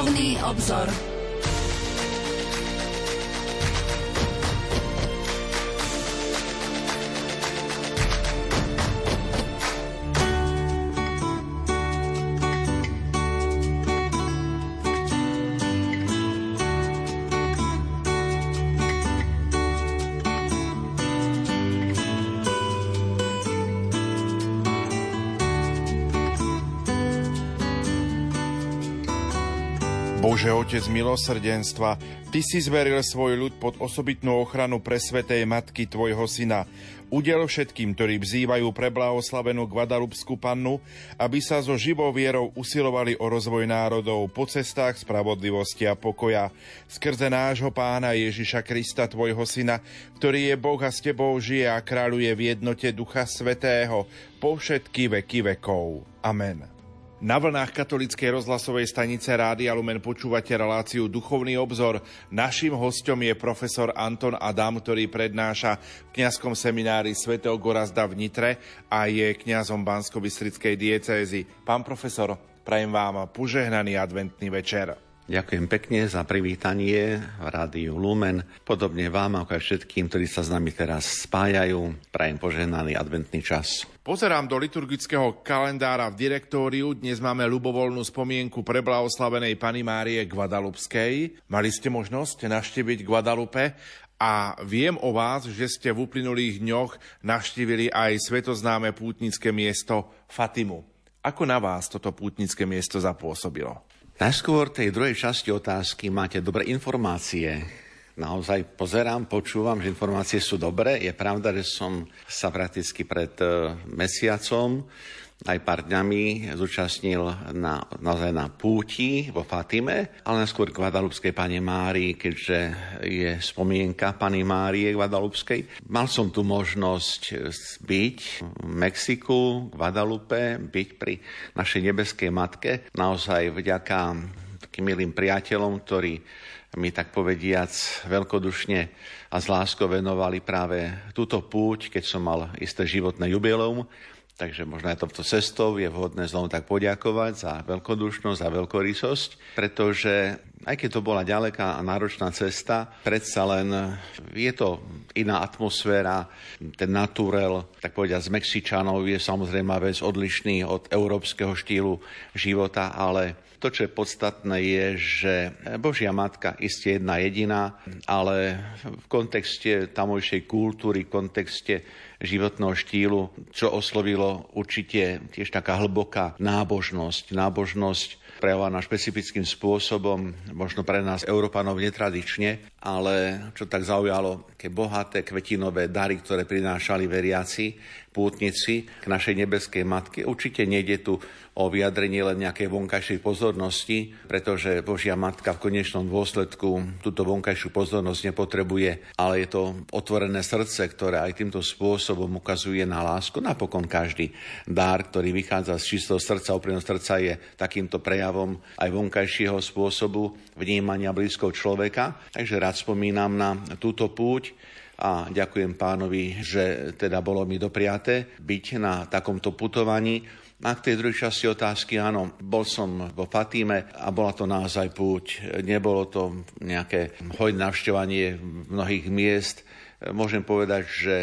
Duchovný obzor. Bože Otec milosrdenstva, Ty si zveril svoj ľud pod osobitnú ochranu presvetej Matky Tvojho Syna. Udel všetkým, ktorí vzývajú pre blahoslavenú Guadalupskú pannu, aby sa so živou vierou usilovali o rozvoj národov po cestách spravodlivosti a pokoja. Skrze nášho pána Ježiša Krista, Tvojho Syna, ktorý je Boh a s Tebou žije a kráľuje v jednote Ducha Svetého po všetky veky vekov. Amen. Na vlnách katolíckej rozhlasovej stanice Rádia Lumen počúvate reláciu Duchovný obzor. Naším hostom je profesor Anton Adam, ktorý prednáša v kňazskom seminári svätého Gorazda v Nitre a je kňazom bansko diecézy. Pán profesor, prajem vám požehnaný adventný večer. Ďakujem pekne za privítanie v Rádiu Lumen. Podobne vám, ako aj všetkým, ktorí sa s nami teraz spájajú, prajem požehnaný adventný čas. Pozerám do liturgického kalendára v direktóriu. Dnes máme ľubovoľnú spomienku pre blahoslavenej Pany Márie Guadalupskej. Mali ste možnosť navštíviť Guadalupe a viem o vás, že ste v uplynulých dňoch navštívili aj svetoznáme pútnické miesto Fatimu. Ako na vás toto pútnické miesto zapôsobilo? Najskôr tej druhej časti otázky máte dobré informácie naozaj pozerám, počúvam, že informácie sú dobré. Je pravda, že som sa prakticky pred e, mesiacom aj pár dňami zúčastnil na, naozaj na púti vo Fatime, ale najskôr k Guadalupskej Pane Márii, keďže je spomienka Pani Márie Guadalupskej. Mal som tu možnosť byť v Mexiku, Guadalupe, byť pri našej nebeskej matke. Naozaj vďaka takým milým priateľom, ktorí mi tak povediac veľkodušne a z láskou venovali práve túto púť, keď som mal isté životné jubileum. Takže možno aj touto cestou je vhodné znovu tak poďakovať za veľkodušnosť, za veľkorysosť, pretože aj keď to bola ďaleká a náročná cesta, predsa len je to iná atmosféra, ten naturel, tak povedať, z Mexičanov je samozrejme vec odlišný od európskeho štýlu života, ale to, čo je podstatné, je, že Božia Matka iste jedna jediná, ale v kontexte tamojšej kultúry, v kontexte životného štýlu, čo oslovilo určite tiež taká hlboká nábožnosť. Nábožnosť prejavovaná špecifickým spôsobom, možno pre nás Európanov netradične, ale čo tak zaujalo, ke bohaté kvetinové dary, ktoré prinášali veriaci, pútnici k našej nebeskej matke. Určite nejde tu o vyjadrenie len nejakej vonkajšej pozornosti, pretože Božia Matka v konečnom dôsledku túto vonkajšiu pozornosť nepotrebuje, ale je to otvorené srdce, ktoré aj týmto spôsobom ukazuje na lásku. Napokon každý dár, ktorý vychádza z čistého srdca, úprimného srdca je takýmto prejavom aj vonkajšieho spôsobu vnímania blízkoho človeka. Takže rád spomínam na túto púť, a ďakujem pánovi, že teda bolo mi dopriaté byť na takomto putovaní. A k tej druhej časti otázky, áno, bol som vo Fatíme a bola to naozaj púť. Nebolo to nejaké hojné navštevanie mnohých miest, môžem povedať, že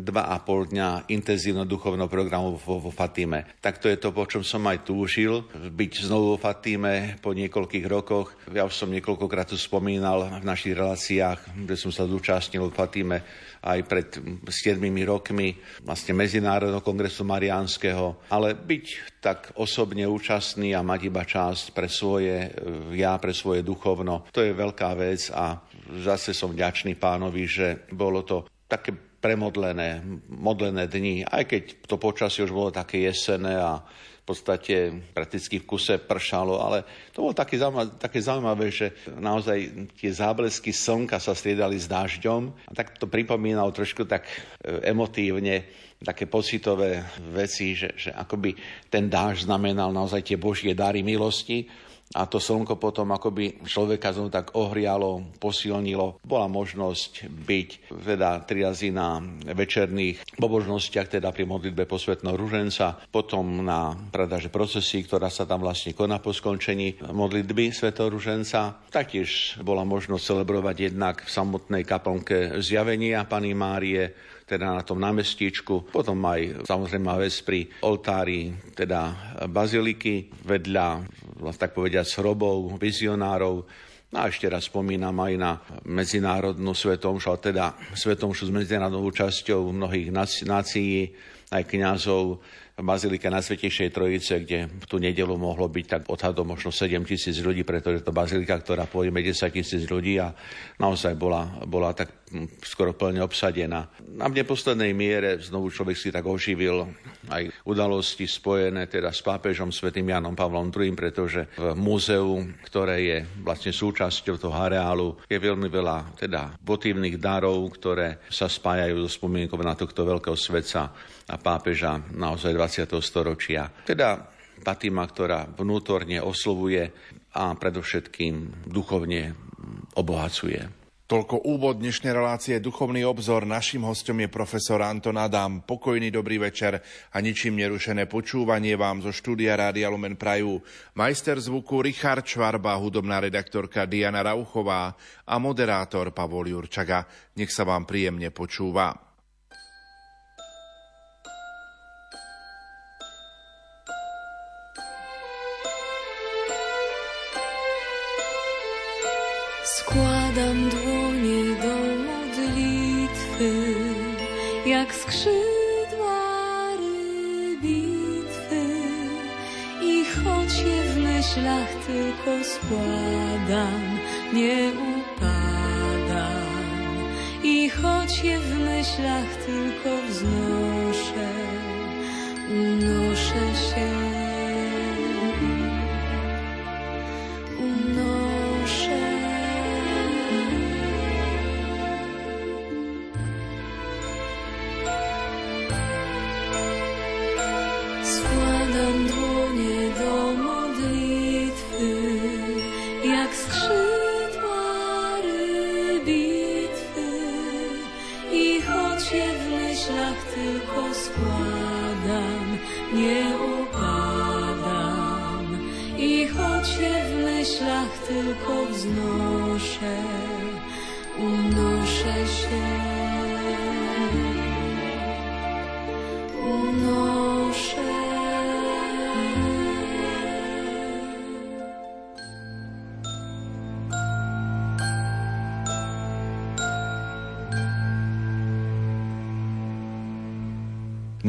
dva a pol dňa intenzívno duchovného programu vo, vo Fatime. Tak to je to, po čom som aj túžil, byť znovu vo Fatime po niekoľkých rokoch. Ja už som niekoľkokrát tu spomínal v našich reláciách, že som sa zúčastnil v Fatime aj pred 7 rokmi vlastne Medzinárodného kongresu Mariánskeho, ale byť tak osobne účastný a mať iba časť pre svoje ja, pre svoje duchovno, to je veľká vec a zase som vďačný pánovi, že bolo to také premodlené, modlené dni, aj keď to počasie už bolo také jesené a v podstate prakticky v kuse pršalo, ale to bolo také zaujímavé, také zaujímavé, že naozaj tie záblesky slnka sa striedali s dážďom a tak to pripomínalo trošku tak e, emotívne také pocitové veci, že, že akoby ten dážď znamenal naozaj tie božie dary milosti a to slnko potom akoby človeka znovu tak ohrialo, posilnilo. Bola možnosť byť teda tri razy na večerných pobožnostiach, teda pri modlitbe posvetného ruženca, potom na predaže procesí, ktorá sa tam vlastne koná po skončení modlitby svetého ruženca. Taktiež bola možnosť celebrovať jednak v samotnej kaplnke zjavenia Pany Márie, teda na tom námestičku, potom aj samozrejme pri oltári, teda baziliky, vedľa, tak povediať, hrobov, vizionárov, No a ešte raz spomínam aj na medzinárodnú svetomšu, teda svetomšu s medzinárodnou účasťou mnohých nácií, aj kňazov, Bazilika na Svetejšej Trojice, kde v tú nedelu mohlo byť tak odhadom možno 7 tisíc ľudí, pretože to bazilika, ktorá pôjme 10 tisíc ľudí a naozaj bola, bola tak skoro plne obsadená. A v neposlednej miere znovu človek si tak oživil aj udalosti spojené teda s pápežom svätým Janom Pavlom II, pretože v múzeu, ktoré je vlastne súčasťou toho areálu, je veľmi veľa teda votívnych darov, ktoré sa spájajú so spomienkou na tohto veľkého svetca a pápeža naozaj 20. storočia. Teda Fatima, ktorá vnútorne oslovuje a predovšetkým duchovne obohacuje. Toľko úvod dnešnej relácie Duchovný obzor. Našim hostom je profesor Anton Adam. Pokojný dobrý večer a ničím nerušené počúvanie vám zo štúdia Rádia Lumen Prajú. Majster zvuku Richard Čvarba, hudobná redaktorka Diana Rauchová a moderátor Pavol Jurčaga. Nech sa vám príjemne počúva. Składam, nie upadam. I choć je w myślach tylko wznoszę, unoszę się. nie upadam i choć się w myślach tylko wznoszę, unoszę się.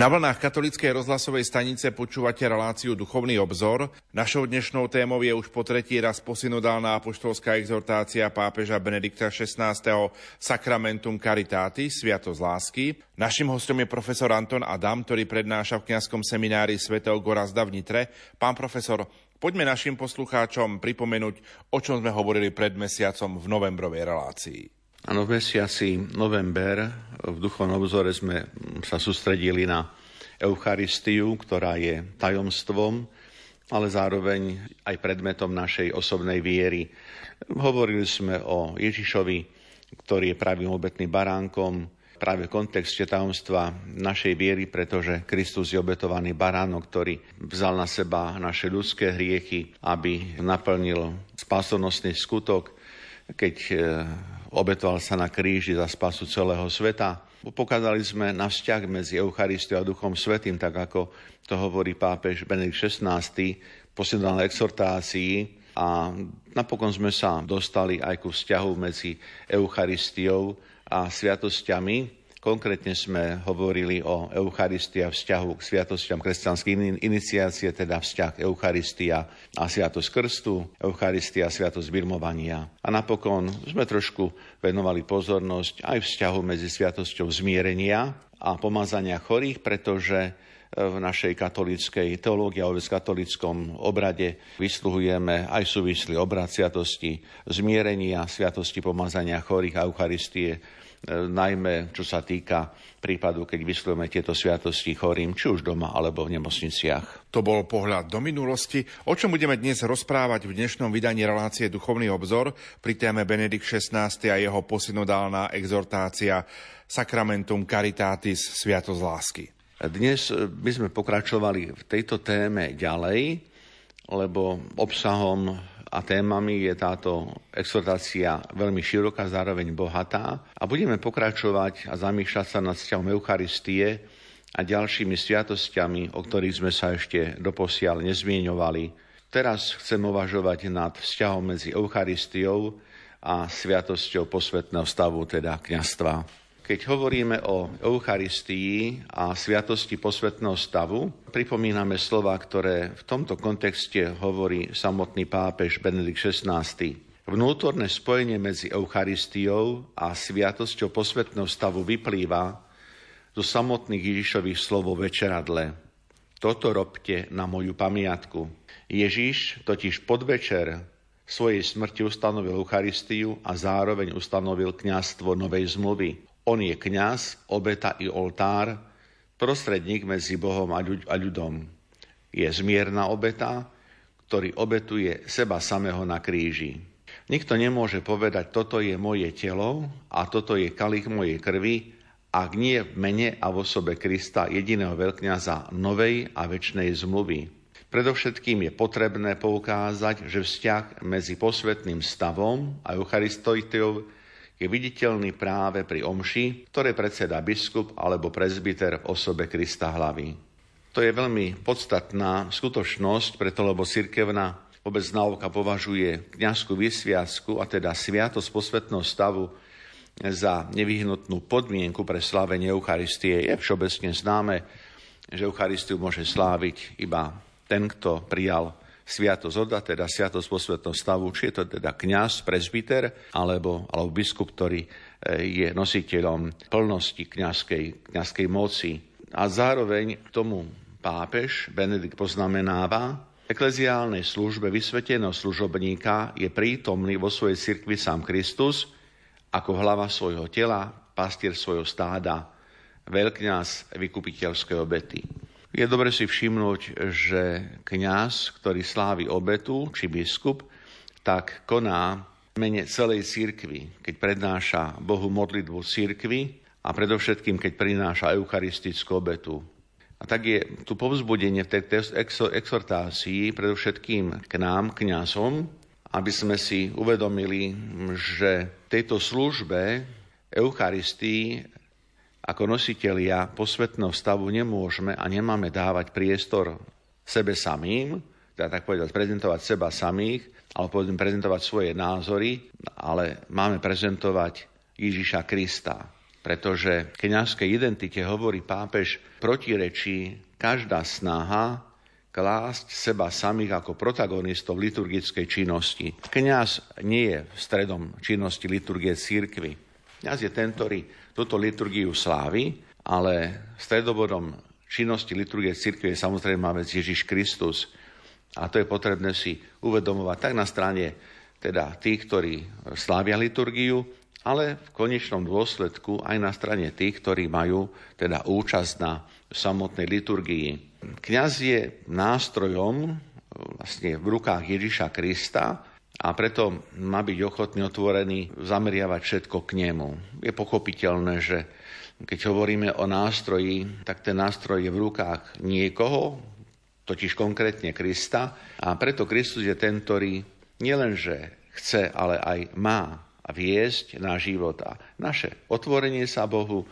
Na vlnách katolíckej rozhlasovej stanice počúvate reláciu Duchovný obzor. Našou dnešnou témou je už po tretí raz posynodálna apoštolská exhortácia pápeža Benedikta XVI. Sacramentum Caritatis, Sviatosť lásky. Našim hostom je profesor Anton Adam, ktorý prednáša v kňazskom seminári svätého Gorazda v Nitre. Pán profesor, poďme našim poslucháčom pripomenúť, o čom sme hovorili pred mesiacom v novembrovej relácii. Áno, v mesiaci november v duchovnom obzore sme sa sústredili na Eucharistiu, ktorá je tajomstvom, ale zároveň aj predmetom našej osobnej viery. Hovorili sme o Ježišovi, ktorý je pravým obetným baránkom, práve v kontexte tajomstva našej viery, pretože Kristus je obetovaný baránok, ktorý vzal na seba naše ľudské hriechy, aby naplnil spásonosný skutok, keď obetoval sa na kríži za spasu celého sveta. Pokázali sme na vzťah medzi Eucharistiou a Duchom Svetým, tak ako to hovorí pápež Benedikt XVI po synodálnej exhortácii. A napokon sme sa dostali aj ku vzťahu medzi Eucharistiou a sviatosťami, Konkrétne sme hovorili o Eucharistii a vzťahu k sviatostiam kresťanskej iniciácie, teda vzťah Eucharistia a Sviatosť Krstu, Eucharistia a Sviatosť birmovania. A napokon sme trošku venovali pozornosť aj vzťahu medzi Sviatosťou zmierenia a pomazania chorých, pretože v našej katolíckej teológii a vôbec katolíckom obrade vysluhujeme aj súvislý obrad sviatosti zmierenia, sviatosti pomazania chorých a Eucharistie najmä čo sa týka prípadu, keď vyslujeme tieto sviatosti chorým, či už doma alebo v nemocniciach. To bol pohľad do minulosti, o čom budeme dnes rozprávať v dnešnom vydaní relácie Duchovný obzor pri téme Benedikt XVI a jeho posynodálna exhortácia Sacramentum Caritatis Sviatosť lásky. Dnes by sme pokračovali v tejto téme ďalej, lebo obsahom a témami je táto exhortácia veľmi široká, zároveň bohatá. A budeme pokračovať a zamýšľať sa nad vzťahom Eucharistie a ďalšími sviatosťami, o ktorých sme sa ešte doposiaľ nezmieňovali. Teraz chcem uvažovať nad vzťahom medzi Eucharistiou a sviatosťou posvetného stavu, teda kňastva. Keď hovoríme o Eucharistii a sviatosti posvetného stavu, pripomíname slova, ktoré v tomto kontexte hovorí samotný pápež Benedikt XVI. Vnútorné spojenie medzi Eucharistiou a sviatosťou posvetného stavu vyplýva zo samotných Ježišových slov večeradle. Toto robte na moju pamiatku. Ježiš totiž podvečer svojej smrti ustanovil Eucharistiu a zároveň ustanovil kňazstvo Novej zmluvy. On je kňaz, obeta i oltár, prostredník medzi Bohom a, ľud- a ľudom. Je zmierna obeta, ktorý obetuje seba samého na kríži. Nikto nemôže povedať, toto je moje telo a toto je kalich mojej krvi, ak nie v mene a v osobe Krista, jediného veľkňaza novej a väčšnej zmluvy. Predovšetkým je potrebné poukázať, že vzťah medzi posvetným stavom a Eucharistoitou je viditeľný práve pri omši, ktoré predseda biskup alebo prezbiter v osobe Krista hlavy. To je veľmi podstatná skutočnosť, preto lebo cirkevná vôbec náuka považuje kňazskú vysviacku, a teda sviatosť posvetného stavu, za nevyhnutnú podmienku pre slávenie Eucharistie. Je všeobecne známe, že Eucharistiu môže sláviť iba ten, kto prijal sviatosť odda, teda sviatosť posvetného stavu, či je to teda kňaz, prezbiter, alebo, alebo biskup, ktorý e, je nositeľom plnosti kňazskej, kňazskej moci. A zároveň k tomu pápež Benedikt poznamenáva, ekleziálnej službe vysveteného služobníka je prítomný vo svojej cirkvi sám Kristus, ako hlava svojho tela, pastier svojho stáda, veľkňaz vykupiteľskej obety. Je dobre si všimnúť, že kňaz, ktorý slávi obetu, či biskup, tak koná mene celej církvy, keď prednáša Bohu modlitbu církvy a predovšetkým, keď prináša eucharistickú obetu. A tak je tu povzbudenie v tej exhortácii predovšetkým k nám, kňazom, aby sme si uvedomili, že tejto službe Eucharistii ako nositelia posvetného stavu nemôžeme a nemáme dávať priestor sebe samým, teda tak povedať, prezentovať seba samých, alebo prezentovať svoje názory, ale máme prezentovať Ježiša Krista. Pretože kniazkej identite hovorí pápež protirečí každá snaha klásť seba samých ako protagonistov liturgickej činnosti. Kňaz nie je v stredom činnosti liturgie církvy. Kňaz je ten, ktorý túto liturgiu slávy, ale stredobodom činnosti liturgie cirkvi je samozrejme máme Ježiš Kristus. A to je potrebné si uvedomovať tak na strane teda tých, ktorí slávia liturgiu, ale v konečnom dôsledku aj na strane tých, ktorí majú teda účasť na samotnej liturgii. Kňaz je nástrojom vlastne v rukách Ježiša Krista, a preto má byť ochotný, otvorený, zameriavať všetko k nemu. Je pochopiteľné, že keď hovoríme o nástroji, tak ten nástroj je v rukách niekoho, totiž konkrétne Krista. A preto Kristus je ten, ktorý nielenže chce, ale aj má viesť na život. A naše otvorenie sa Bohu,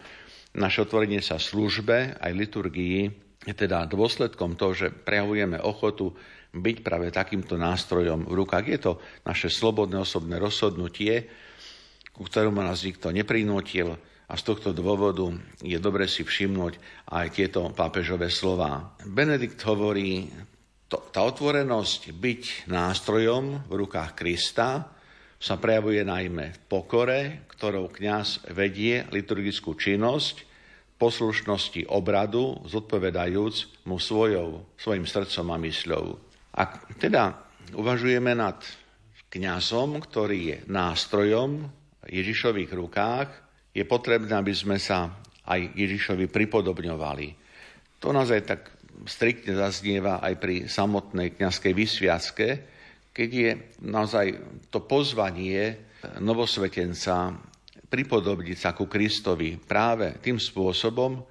naše otvorenie sa službe, aj liturgii, je teda dôsledkom toho, že prejavujeme ochotu byť práve takýmto nástrojom v rukách. Je to naše slobodné osobné rozhodnutie, ku ktorému nás nikto neprinútil a z tohto dôvodu je dobre si všimnúť aj tieto pápežové slova. Benedikt hovorí, to, tá otvorenosť byť nástrojom v rukách Krista sa prejavuje najmä v pokore, ktorou kňaz vedie liturgickú činnosť, poslušnosti obradu, zodpovedajúc mu svojou, svojim srdcom a mysľou. Ak teda uvažujeme nad kňazom, ktorý je nástrojom v Ježišových rukách, je potrebné, aby sme sa aj Ježišovi pripodobňovali. To naozaj tak striktne zaznieva aj pri samotnej kňazskej vysviacke, keď je naozaj to pozvanie novosvetenca pripodobniť sa ku Kristovi práve tým spôsobom,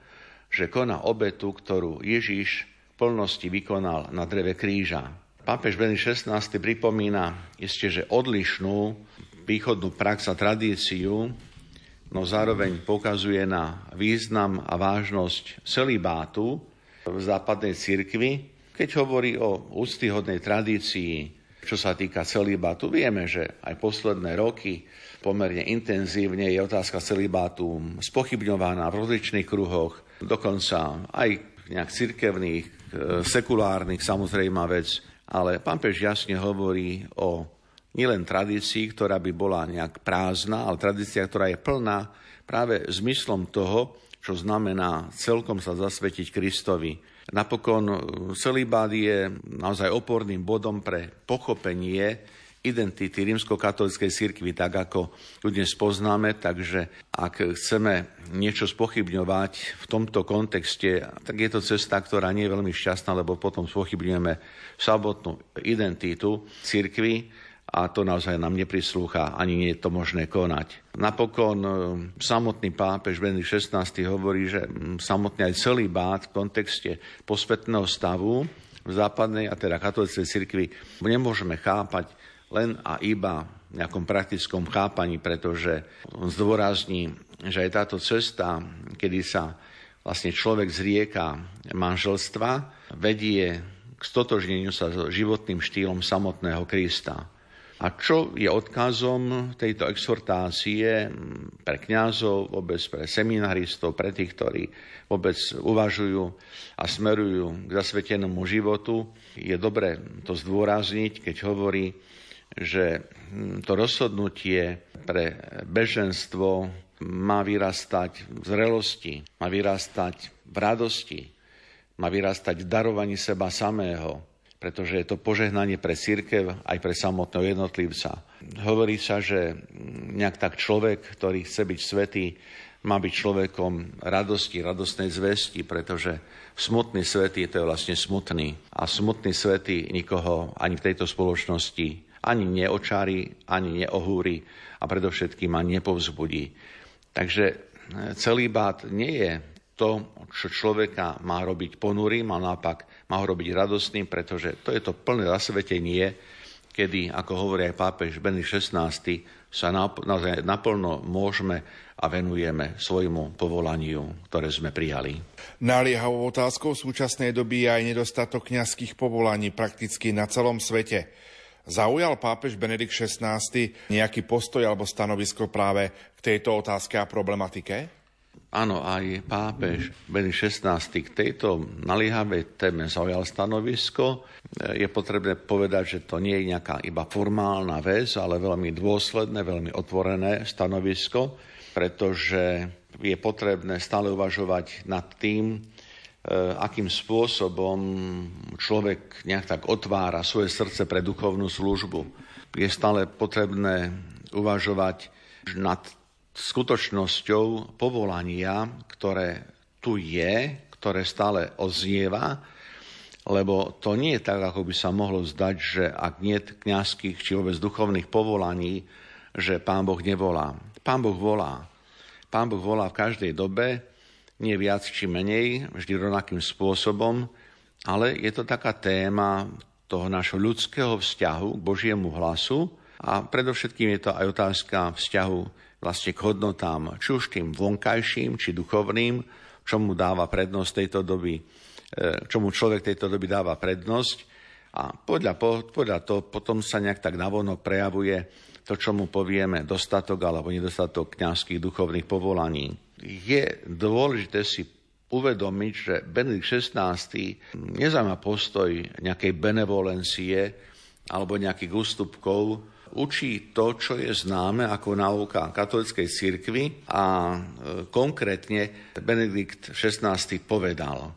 že koná obetu, ktorú Ježiš plnosti vykonal na dreve kríža. Pápež Benny XVI pripomína ešte, že odlišnú východnú prax a tradíciu, no zároveň pokazuje na význam a vážnosť celibátu v západnej cirkvi, keď hovorí o úctyhodnej tradícii, čo sa týka celibátu. Vieme, že aj posledné roky pomerne intenzívne je otázka celibátu spochybňovaná v rozličných kruhoch, dokonca aj nejak cirkevných, sekulárnych samozrejme vec, ale pápež jasne hovorí o nielen tradícii, ktorá by bola nejak prázdna, ale tradícia, ktorá je plná práve zmyslom toho, čo znamená celkom sa zasvetiť Kristovi. Napokon e, celibát je naozaj oporným bodom pre pochopenie identity rímsko-katolíckej cirkvi, tak ako ju dnes poznáme, takže ak chceme niečo spochybňovať v tomto kontexte, tak je to cesta, ktorá nie je veľmi šťastná, lebo potom spochybňujeme samotnú identitu cirkvi a to naozaj nám neprislúcha, ani nie je to možné konať. Napokon e, samotný pápež Benedikt XVI hovorí, že samotný aj celý bát v kontexte posvetného stavu v západnej a teda katolíckej cirkvi nemôžeme chápať len a iba v nejakom praktickom chápaní, pretože on zdôrazní, že aj táto cesta, kedy sa vlastne človek zrieka manželstva, vedie k stotožneniu sa so životným štýlom samotného Krista. A čo je odkazom tejto exhortácie pre kňazov, vôbec pre seminaristov, pre tých, ktorí vôbec uvažujú a smerujú k zasvetenému životu, je dobre to zdôrazniť, keď hovorí, že hm, to rozhodnutie pre beženstvo má vyrastať v zrelosti, má vyrastať v radosti, má vyrastať v darovaní seba samého, pretože je to požehnanie pre církev aj pre samotného jednotlivca. Hovorí sa, že hm, nejak tak človek, ktorý chce byť svetý, má byť človekom radosti, radostnej zvesti, pretože smutný svetý to je vlastne smutný. A smutný svetý nikoho ani v tejto spoločnosti ani neočári, ani neohúri a predovšetkým ani nepovzbudí. Takže e, celý bát nie je to, čo človeka má robiť ponurým, a naopak má ho robiť radostným, pretože to je to plné zasvetenie, kedy, ako hovorí aj pápež Benny XVI, sa naozaj naplno môžeme a venujeme svojmu povolaniu, ktoré sme prijali. Naliehavou otázkou v súčasnej doby je aj nedostatok kňazských povolaní prakticky na celom svete. Zaujal pápež Benedikt XVI nejaký postoj alebo stanovisko práve k tejto otázke a problematike? Áno, aj pápež Benedikt XVI k tejto naliehavej téme zaujal stanovisko. Je potrebné povedať, že to nie je nejaká iba formálna vec, ale veľmi dôsledné, veľmi otvorené stanovisko, pretože je potrebné stále uvažovať nad tým, akým spôsobom človek nejak tak otvára svoje srdce pre duchovnú službu. Je stále potrebné uvažovať nad skutočnosťou povolania, ktoré tu je, ktoré stále oznieva, lebo to nie je tak, ako by sa mohlo zdať, že ak nie kňazských či vôbec duchovných povolaní, že Pán Boh nevolá. Pán Boh volá. Pán Boh volá v každej dobe, nie viac či menej, vždy rovnakým spôsobom, ale je to taká téma toho nášho ľudského vzťahu k Božiemu hlasu a predovšetkým je to aj otázka vzťahu vlastne k hodnotám, či už tým vonkajším, či duchovným, čomu dáva prednosť tejto doby, e, čomu človek tejto doby dáva prednosť. A podľa, podľa toho potom sa nejak tak navonok prejavuje to, čo mu povieme, dostatok alebo nedostatok kňazských duchovných povolaní je dôležité si uvedomiť, že Benedikt XVI nezaujíma postoj nejakej benevolencie alebo nejakých ústupkov, učí to, čo je známe ako náuka katolickej cirkvi a e, konkrétne Benedikt XVI povedal,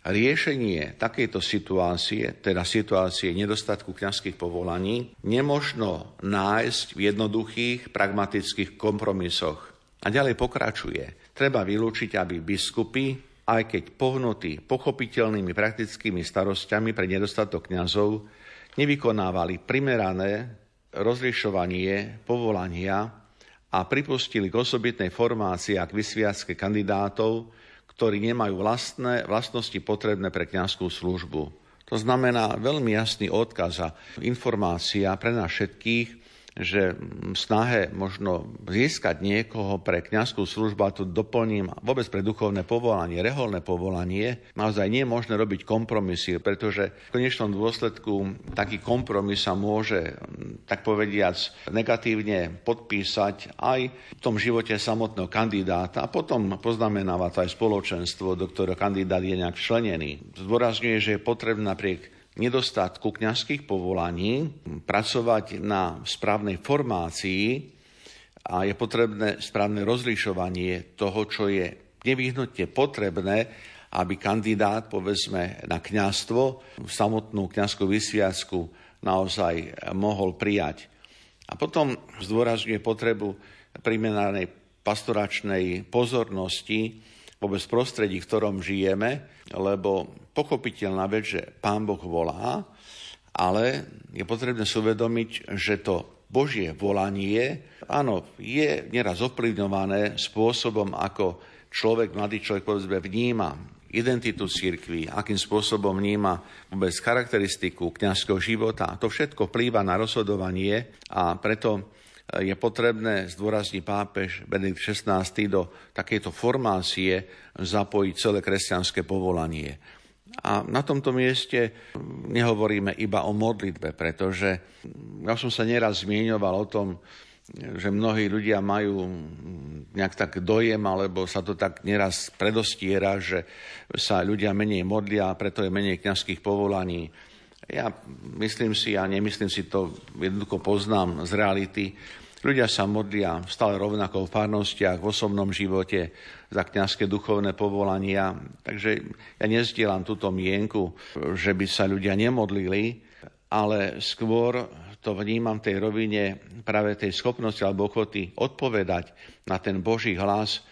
riešenie takejto situácie, teda situácie nedostatku kňazských povolaní, nemožno nájsť v jednoduchých pragmatických kompromisoch A ďalej pokračuje. Treba vylúčiť, aby biskupy, aj keď pohnutí pochopiteľnými praktickými starostiami pre nedostatok kňazov, nevykonávali primerané rozlišovanie povolania a pripustili k osobitnej formácii a k vysviacke kandidátov, ktorí nemajú vlastné vlastnosti potrebné pre kňazskú službu. To znamená veľmi jasný odkaz a informácia pre nás všetkých, že snahe možno získať niekoho pre kňazskú službu, a tu doplním vôbec pre duchovné povolanie, reholné povolanie, naozaj nie je možné robiť kompromisy, pretože v konečnom dôsledku taký kompromis sa môže, tak povediac, negatívne podpísať aj v tom živote samotného kandidáta a potom poznamenáva to aj spoločenstvo, do ktorého kandidát je nejak členený. Zdôrazňuje, že je potrebné napriek nedostatku kňazských povolaní, pracovať na správnej formácii a je potrebné správne rozlišovanie toho, čo je nevyhnutne potrebné, aby kandidát, povedzme, na kňazstvo, samotnú kňazskú vysviacku naozaj mohol prijať. A potom zdôrazňuje potrebu primenanej pastoračnej pozornosti vôbec prostredí, v ktorom žijeme, lebo pochopiteľná vec, že Pán Boh volá, ale je potrebné si uvedomiť, že to Božie volanie, áno, je nieraz ovplyvňované spôsobom, ako človek, mladý človek, povedzme, vníma identitu církvy, akým spôsobom vníma vôbec charakteristiku kňazského života. To všetko vplýva na rozhodovanie a preto je potrebné, zdôrazní pápež Benedikt XVI, do takéto formácie zapojiť celé kresťanské povolanie. A na tomto mieste nehovoríme iba o modlitbe, pretože ja som sa nieraz zmieňoval o tom, že mnohí ľudia majú nejak tak dojem, alebo sa to tak neraz predostiera, že sa ľudia menej modlia preto je menej kňazských povolaní. Ja myslím si a nemyslím si to, jednoducho poznám z reality, Ľudia sa modlia stále rovnako v farnostiach, v osobnom živote za kňazské duchovné povolania. Takže ja nezdielam túto mienku, že by sa ľudia nemodlili, ale skôr to vnímam v tej rovine práve tej schopnosti alebo ochoty odpovedať na ten Boží hlas,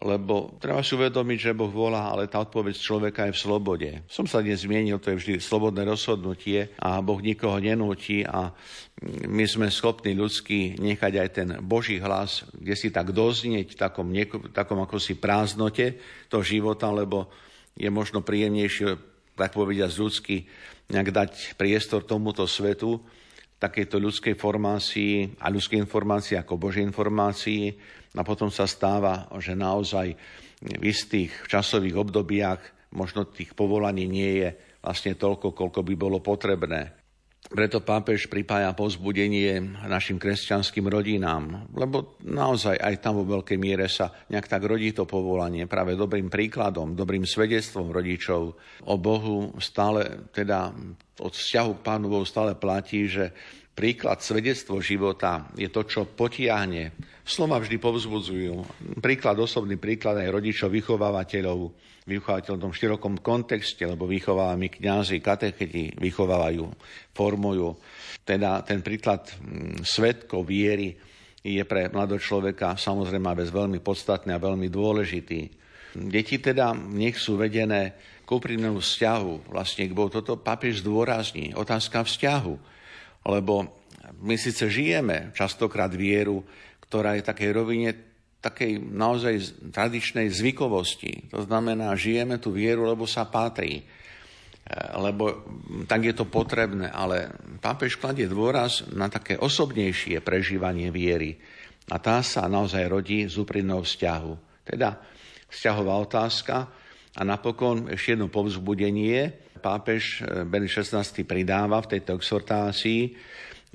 lebo treba si uvedomiť, že Boh volá, ale tá odpoveď človeka je v slobode. Som sa dnes zmienil, to je vždy slobodné rozhodnutie a Boh nikoho nenúti a my sme schopní ľudský nechať aj ten Boží hlas, kde si tak doznieť v takom, takom ako si prázdnote toho života, lebo je možno príjemnejšie, tak povediať, z ľudský nejak dať priestor tomuto svetu, takejto ľudskej formácii a ľudskej informácii ako Božej informácii, a potom sa stáva, že naozaj v istých časových obdobiach možno tých povolaní nie je vlastne toľko, koľko by bolo potrebné. Preto pápež pripája pozbudenie našim kresťanským rodinám, lebo naozaj aj tam vo veľkej miere sa nejak tak rodí to povolanie. Práve dobrým príkladom, dobrým svedectvom rodičov o Bohu stále, teda od vzťahu k Pánu Bohu stále platí, že príklad, svedectvo života je to, čo potiahne. Slova vždy povzbudzujú. Príklad, osobný príklad aj rodičov, vychovávateľov, vychovávateľov v tom širokom kontexte, lebo vychovávajú kňazi, katecheti, vychovávajú, formujú. Teda ten príklad mm, svetkov viery je pre mladého človeka samozrejme vec veľmi podstatný a veľmi dôležitý. Deti teda nech sú vedené k úprimnému vzťahu, vlastne k Bohu. Toto papieš zdôrazní. Otázka vzťahu lebo my síce žijeme častokrát vieru, ktorá je takej rovine takej naozaj tradičnej zvykovosti. To znamená, žijeme tú vieru, lebo sa patrí. E, lebo tak je to potrebné. Ale pápež kladie dôraz na také osobnejšie prežívanie viery. A tá sa naozaj rodí z úprimného vzťahu. Teda vzťahová otázka. A napokon ešte jedno povzbudenie, pápež eh, Benedikt XVI pridáva v tejto exhortácii,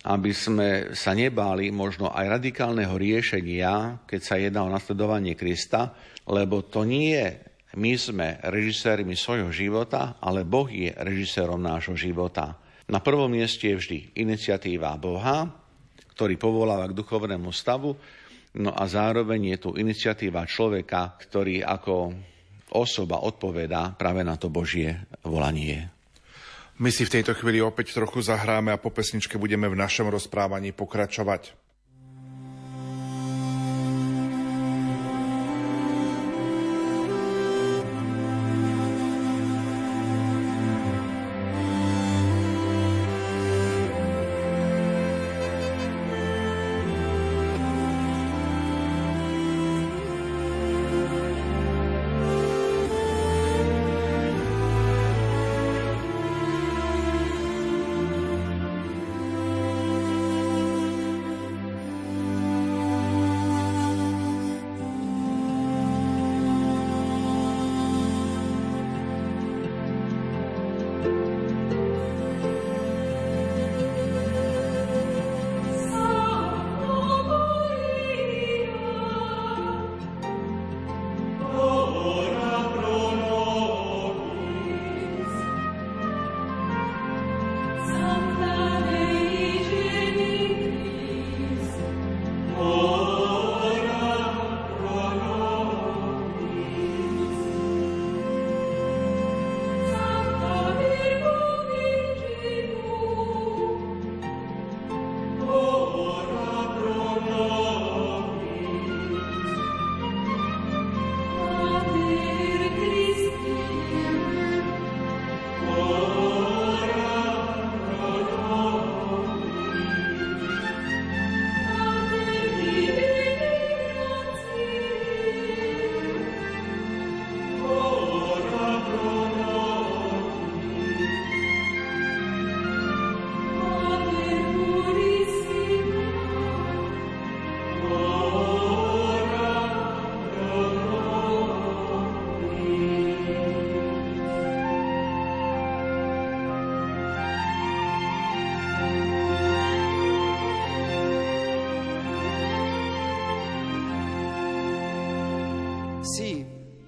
aby sme sa nebáli možno aj radikálneho riešenia, keď sa jedná o nasledovanie Krista, lebo to nie je my sme režisérmi svojho života, ale Boh je režisérom nášho života. Na prvom mieste je vždy iniciatíva Boha, ktorý povoláva k duchovnému stavu, no a zároveň je tu iniciatíva človeka, ktorý ako osoba odpovedá práve na to Božie volanie. My si v tejto chvíli opäť trochu zahráme a po pesničke budeme v našom rozprávaní pokračovať.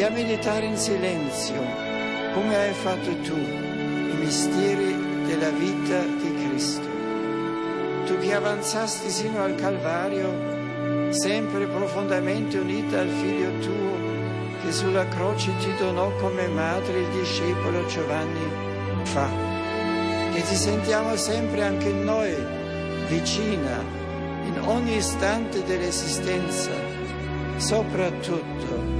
e a meditare in silenzio, come hai fatto tu, i misteri della vita di Cristo. Tu che avanzasti sino al Calvario, sempre profondamente unita al Figlio tuo, che sulla croce ti donò come madre il discepolo Giovanni, fa che ti sentiamo sempre anche noi vicina in ogni istante dell'esistenza, soprattutto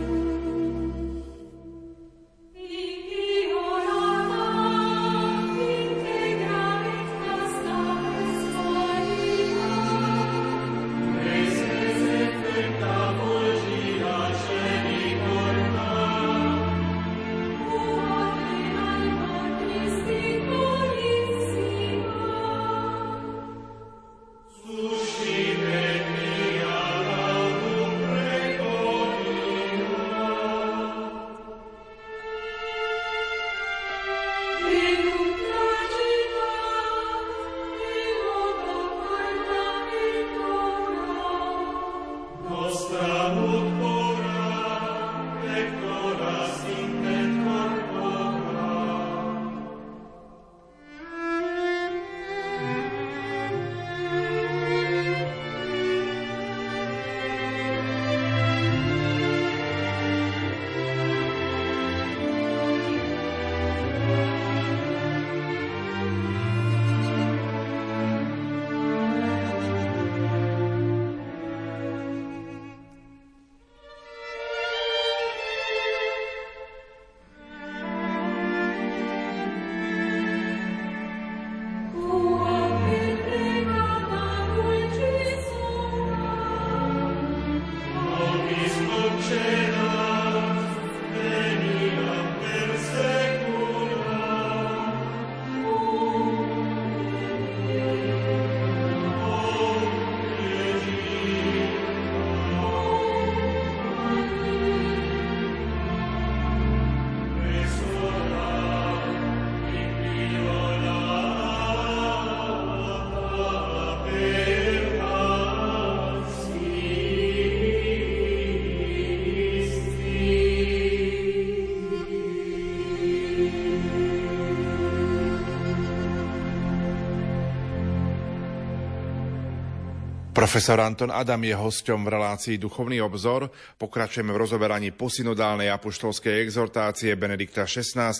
Profesor Anton Adam je hosťom v relácii Duchovný obzor. Pokračujeme v rozoberaní posynodálnej apoštolskej exhortácie Benedikta XVI.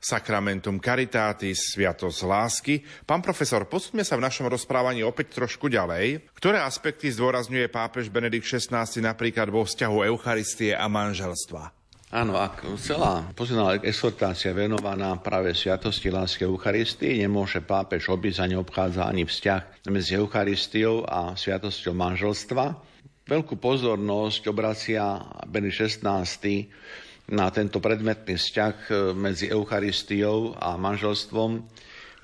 Sacramentum Caritatis, Sviatosť lásky. Pán profesor, posúďme sa v našom rozprávaní opäť trošku ďalej. Ktoré aspekty zdôrazňuje pápež Benedikt XVI napríklad vo vzťahu Eucharistie a manželstva? Áno, ak celá pozorná exhortácia venovaná práve sviatosti lásky Eucharistii, nemôže pápež obísť ani obchádza ani vzťah medzi Eucharistiou a sviatosťou manželstva. Veľkú pozornosť obracia Beny 16 na tento predmetný vzťah medzi Eucharistiou a manželstvom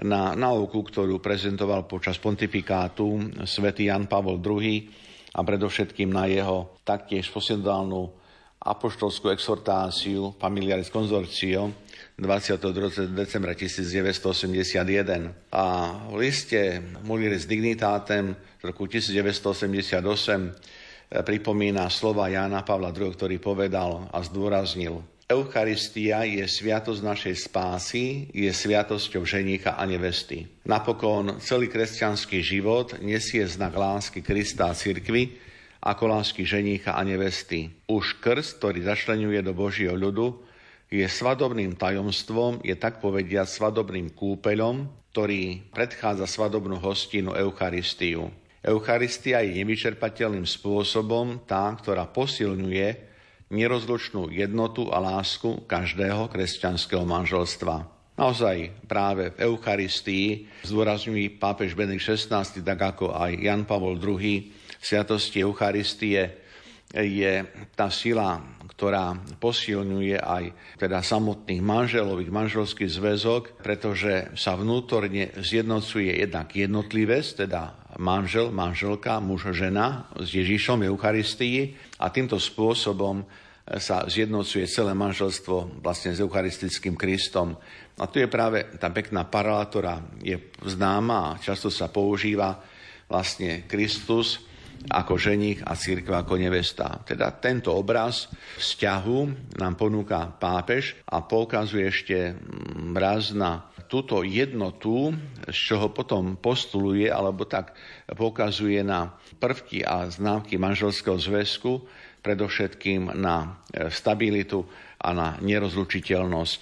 na nauku, ktorú prezentoval počas pontifikátu svätý Jan Pavol II a predovšetkým na jeho taktiež posledálnu apoštolskú exhortáciu Familiaris Consortio 22. decembra 1981 a v liste Mulieris Dignitatem z roku 1988 eh, pripomína slova Jána Pavla II, ktorý povedal a zdôraznil Eucharistia je sviatosť našej spásy, je sviatosťou ženícha a nevesty. Napokon celý kresťanský život nesie znak lásky Krista a cirkvi, ako lásky ženícha a nevesty. Už krst, ktorý zašlenuje do Božieho ľudu, je svadobným tajomstvom, je tak povediať svadobným kúpeľom, ktorý predchádza svadobnú hostinu Eucharistiu. Eucharistia je nevyčerpateľným spôsobom tá, ktorá posilňuje nerozlučnú jednotu a lásku každého kresťanského manželstva. Naozaj práve v Eucharistii zdôrazňuje pápež Benedikt XVI, tak ako aj Jan Pavol II, sviatosti Eucharistie je tá sila, ktorá posilňuje aj teda samotných manželov, ich manželský zväzok, pretože sa vnútorne zjednocuje jednak jednotlivec, teda manžel, manželka, muž, žena s Ježišom Eucharistii a týmto spôsobom sa zjednocuje celé manželstvo vlastne s eucharistickým Kristom. A tu je práve tá pekná paralela, ktorá je známa a často sa používa vlastne Kristus ako ženich a církev ako nevesta. Teda tento obraz vzťahu nám ponúka pápež a poukazuje ešte raz na túto jednotu, z čoho potom postuluje, alebo tak poukazuje na prvky a známky manželského zväzku, predovšetkým na e, stabilitu a na nerozlučiteľnosť.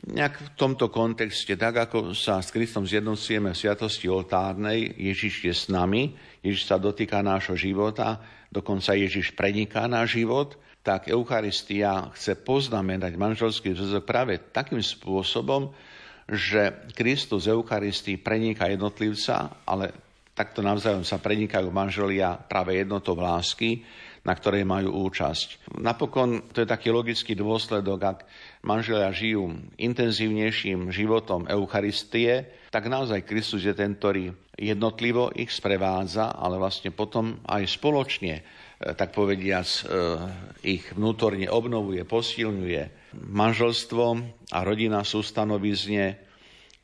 Nejak v tomto kontexte, tak ako sa s Kristom zjednocujeme v sviatosti oltárnej, Ježiš je s nami, Ježiš sa dotýka nášho života, dokonca Ježiš preniká náš život, tak Eucharistia chce poznamenať manželský zväzok práve takým spôsobom, že Kristus z Eucharistii preniká jednotlivca, ale takto navzájom sa prenikajú manželia práve jednotou lásky, na ktorej majú účasť. Napokon to je taký logický dôsledok, ak manželia žijú intenzívnejším životom Eucharistie, tak naozaj Kristus je ten, ktorý jednotlivo ich sprevádza, ale vlastne potom aj spoločne, e, tak povediac, e, ich vnútorne obnovuje, posilňuje. Manželstvo a rodina sú stanovizne,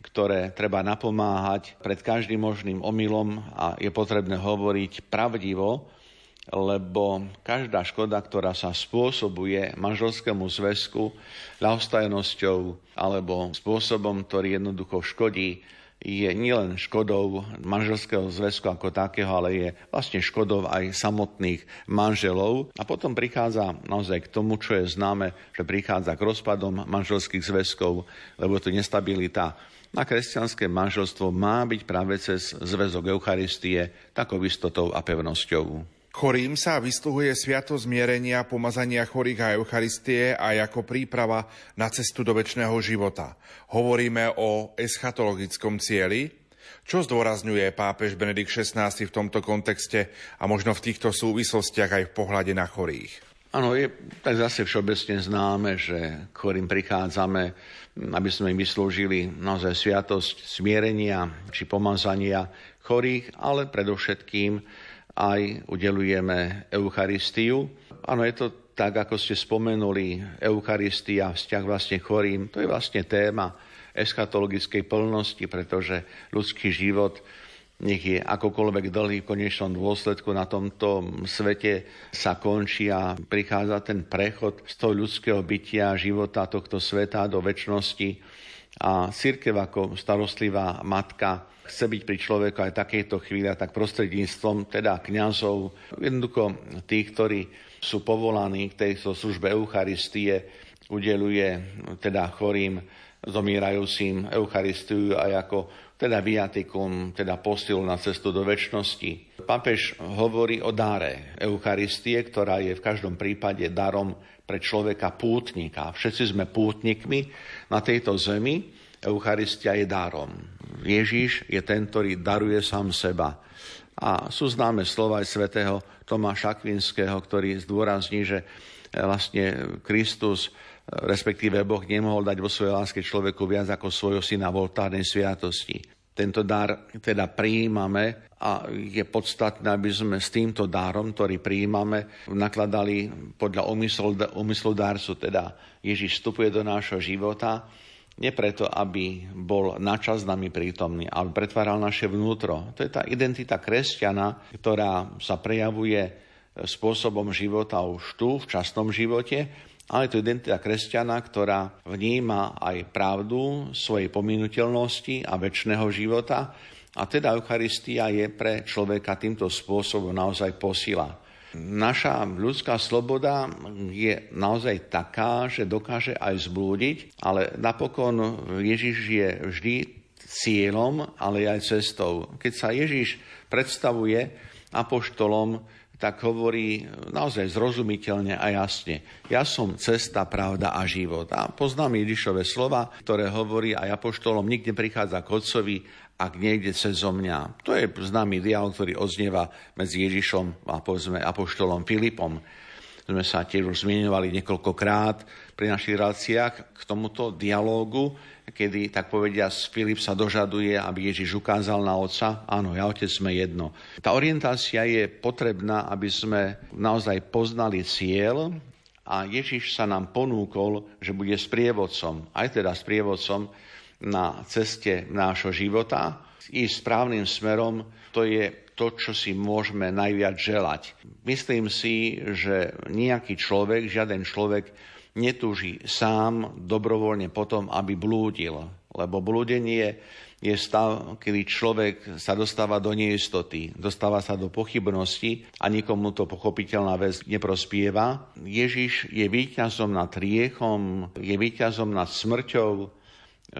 ktoré treba napomáhať pred každým možným omylom a je potrebné hovoriť pravdivo, lebo každá škoda, ktorá sa spôsobuje manželskému zväzku ľahostajnosťou alebo spôsobom, ktorý jednoducho škodí, je nielen škodou manželského zväzku ako takého, ale je vlastne škodou aj samotných manželov. A potom prichádza naozaj k tomu, čo je známe, že prichádza k rozpadom manželských zväzkov, lebo to nestabilita a kresťanské manželstvo má byť práve cez zväzok Eucharistie takou istotou a pevnosťou. Chorým sa vysluhuje sviato zmierenia, pomazania chorých a Eucharistie aj ako príprava na cestu do väčšného života. Hovoríme o eschatologickom cieli, čo zdôrazňuje pápež Benedikt XVI v tomto kontexte a možno v týchto súvislostiach aj v pohľade na chorých? Áno, je tak zase všeobecne známe, že chorým prichádzame, aby sme im vyslúžili naozaj sviatosť smierenia či pomazania chorých, ale predovšetkým aj udelujeme Eucharistiu. Áno, je to tak, ako ste spomenuli, Eucharistia, vzťah vlastne chorým, to je vlastne téma eschatologickej plnosti, pretože ľudský život nech je akokoľvek dlhý v konečnom dôsledku na tomto svete sa končí a prichádza ten prechod z toho ľudského bytia, života tohto sveta do väčšnosti. A církev ako starostlivá matka chce byť pri človeku aj takejto chvíli, tak prostredníctvom teda kňazov, jednoducho tých, ktorí sú povolaní k tejto službe Eucharistie, udeluje teda chorým, zomierajúcim Eucharistiu aj ako teda viatikum, teda postil na cestu do väčšnosti. Papež hovorí o dáre Eucharistie, ktorá je v každom prípade darom pre človeka pútnika. Všetci sme pútnikmi na tejto zemi Eucharistia je dárom. Ježíš je ten, ktorý daruje sám seba. A sú známe slova aj svätého Tomáša Akvinského, ktorý zdôrazní, že e, vlastne Kristus, e, respektíve Boh, nemohol dať vo svojej láske človeku viac ako svojho syna v oltárnej sviatosti. Tento dar teda prijímame a je podstatné, aby sme s týmto dárom, ktorý prijímame, nakladali podľa umyslu dárcu, teda Ježiš vstupuje do nášho života nie preto, aby bol načas nami prítomný, ale pretváral naše vnútro. To je tá identita kresťana, ktorá sa prejavuje spôsobom života už tu, v časnom živote, ale to je identita kresťana, ktorá vníma aj pravdu svojej pominuteľnosti a väčšného života. A teda Eucharistia je pre človeka týmto spôsobom naozaj posila. Naša ľudská sloboda je naozaj taká, že dokáže aj zblúdiť, ale napokon Ježiš je vždy cieľom, ale aj cestou. Keď sa Ježiš predstavuje apoštolom, tak hovorí naozaj zrozumiteľne a jasne. Ja som cesta, pravda a život. A poznám Ježišové slova, ktoré hovorí aj apoštolom, nikde prichádza k Otcovi, ak nejde cez mňa. To je známy dialog, ktorý odznieva medzi Ježišom a povedzme apoštolom Filipom sme sa tiež už zmieňovali niekoľkokrát pri našich reláciách k tomuto dialógu, kedy, tak povedia, Filip sa dožaduje, aby Ježiš ukázal na Otca. Áno, ja Otec sme jedno. Tá orientácia je potrebná, aby sme naozaj poznali cieľ a Ježiš sa nám ponúkol, že bude sprievodcom, aj teda sprievodcom na ceste nášho života, ísť správnym smerom, to je to, čo si môžeme najviac želať. Myslím si, že nejaký človek, žiaden človek netúži sám dobrovoľne potom, aby blúdil. Lebo blúdenie je stav, kedy človek sa dostáva do neistoty, dostáva sa do pochybnosti a nikomu to pochopiteľná vec neprospieva. Ježiš je víťazom nad riechom, je víťazom nad smrťou,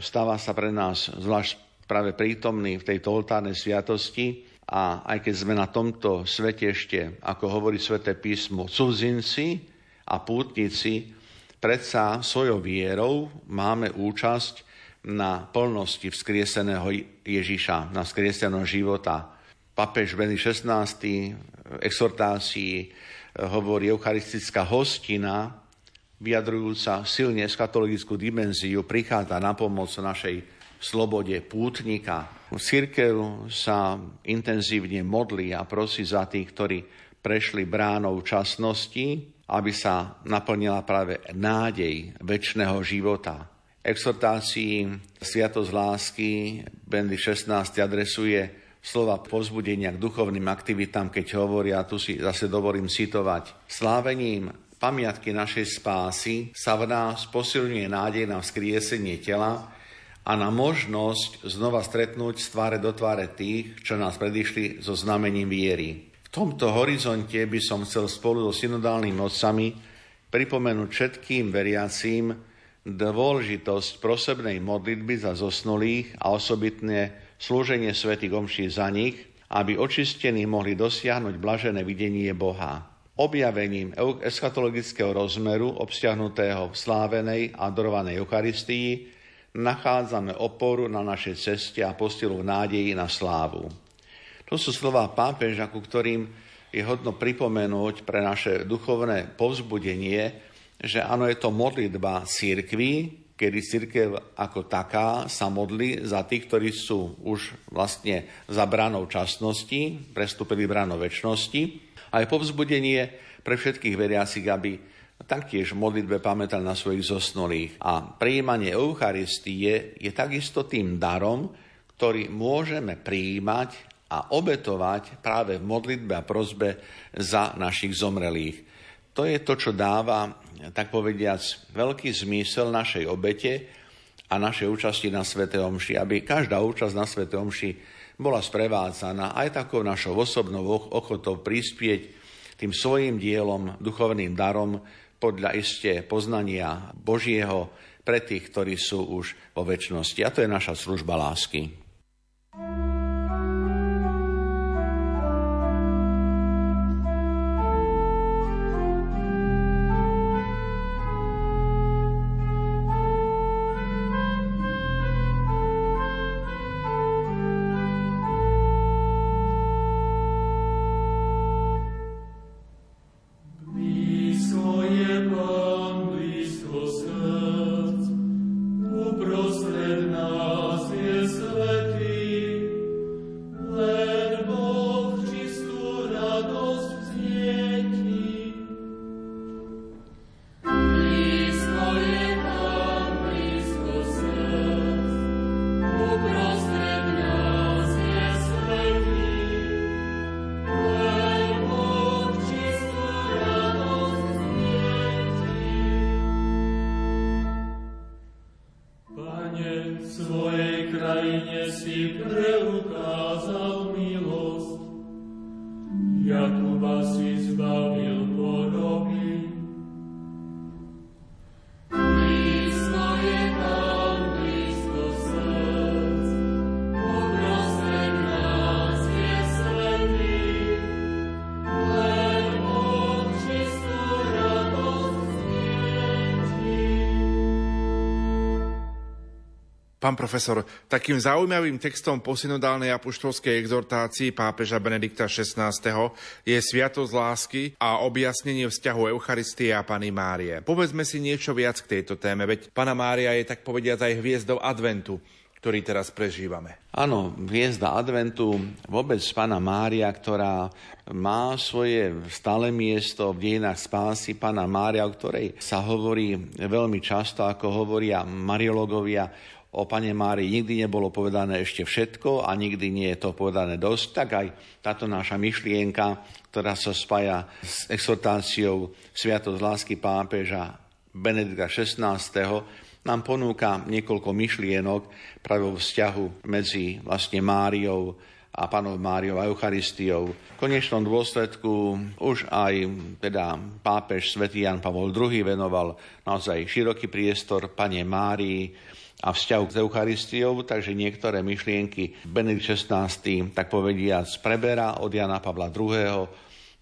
stáva sa pre nás zvlášť práve prítomný v tejto oltárnej sviatosti a aj keď sme na tomto svete ešte, ako hovorí sväté písmo, cudzinci a pútnici, predsa svojou vierou máme účasť na plnosti vzkrieseného Ježiša, na vzkrieseného života. Papež Beny XVI v exhortácii hovorí eucharistická hostina, vyjadrujúca silne skatologickú dimenziu, prichádza na pomoc našej slobode pútnika. Církev sa intenzívne modlí a prosí za tých, ktorí prešli bránou časnosti, aby sa naplnila práve nádej väčšného života. Exhortácii Sviatosť lásky Bendy 16 adresuje slova pozbudenia k duchovným aktivitám, keď hovoria, tu si zase dovolím citovať, slávením pamiatky našej spásy sa v nás posilňuje nádej na vzkriesenie tela, a na možnosť znova stretnúť z tváre do tváre tých, čo nás predišli so znamením viery. V tomto horizonte by som chcel spolu so synodálnymi otcami pripomenúť všetkým veriacím dôležitosť prosebnej modlitby za zosnulých a osobitné slúženie svätých omší za nich, aby očistení mohli dosiahnuť blažené videnie Boha. Objavením eschatologického rozmeru obsiahnutého v slávenej a adorovanej Eucharistii nachádzame oporu na našej ceste a postilu v nádeji na slávu. To sú slova pápeža, ku ktorým je hodno pripomenúť pre naše duchovné povzbudenie, že áno, je to modlitba církvy, kedy církev ako taká sa modlí za tých, ktorí sú už vlastne za branou časnosti, prestúpili branou väčšnosti, a povzbudenie pre všetkých veriacich, aby taktiež modlitbe pamätal na svojich zosnulých. A prijímanie Eucharistie je takisto tým darom, ktorý môžeme prijímať a obetovať práve v modlitbe a prozbe za našich zomrelých. To je to, čo dáva, tak povediac, veľký zmysel našej obete a našej účasti na Svete Omši, aby každá účasť na Svete Omši bola sprevádzaná aj takou našou osobnou ochotou prispieť tým svojim dielom, duchovným darom podľa ešte poznania Božieho pre tých, ktorí sú už vo väčšnosti. A to je naša služba lásky. Pán profesor, takým zaujímavým textom po synodálnej apoštolskej exhortácii pápeža Benedikta XVI. je Sviatosť lásky a objasnenie vzťahu Eucharistie a Pany Márie. Povedzme si niečo viac k tejto téme, veď Pana Mária je tak povediať aj hviezdou adventu ktorý teraz prežívame. Áno, hviezda adventu, vôbec Pana Mária, ktorá má svoje stále miesto v dejinách spásy, Pana Mária, o ktorej sa hovorí veľmi často, ako hovoria mariologovia, o Pane Mári nikdy nebolo povedané ešte všetko a nikdy nie je to povedané dosť, tak aj táto naša myšlienka, ktorá sa spája s exhortáciou Sviatosť lásky pápeža Benedikta XVI nám ponúka niekoľko myšlienok práve vo vzťahu medzi vlastne Máriou a panou Máriou a Eucharistiou. V konečnom dôsledku už aj teda pápež svätý Jan Pavol II venoval naozaj široký priestor pane Márii a vzťahu s Eucharistiou, takže niektoré myšlienky Benedikt XVI, tak povediac, preberá od Jana Pavla II.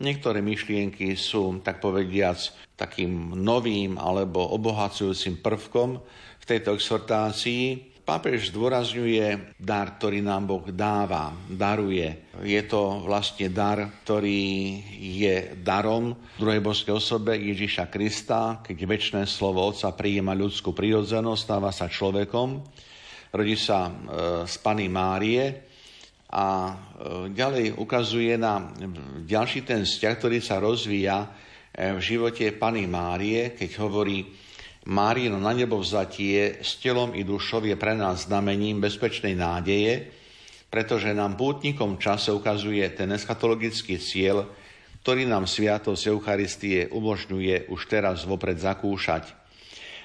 Niektoré myšlienky sú, tak povediac, takým novým alebo obohacujúcim prvkom v tejto exhortácii. Pápež zdôrazňuje dar, ktorý nám Boh dáva, daruje. Je to vlastne dar, ktorý je darom druhej božskej osobe Ježiša Krista, keď väčšie slovo Otca prijíma ľudskú prirodzenosť, stáva sa človekom, rodí sa e, z Pany Márie a e, ďalej ukazuje na ďalší ten vzťah, ktorý sa rozvíja E, v živote Pany Márie, keď hovorí Márino na nebo vzatie s telom i dušou je pre nás znamením bezpečnej nádeje, pretože nám pútnikom čase ukazuje ten eschatologický cieľ, ktorý nám Sviatosť Eucharistie umožňuje už teraz vopred zakúšať.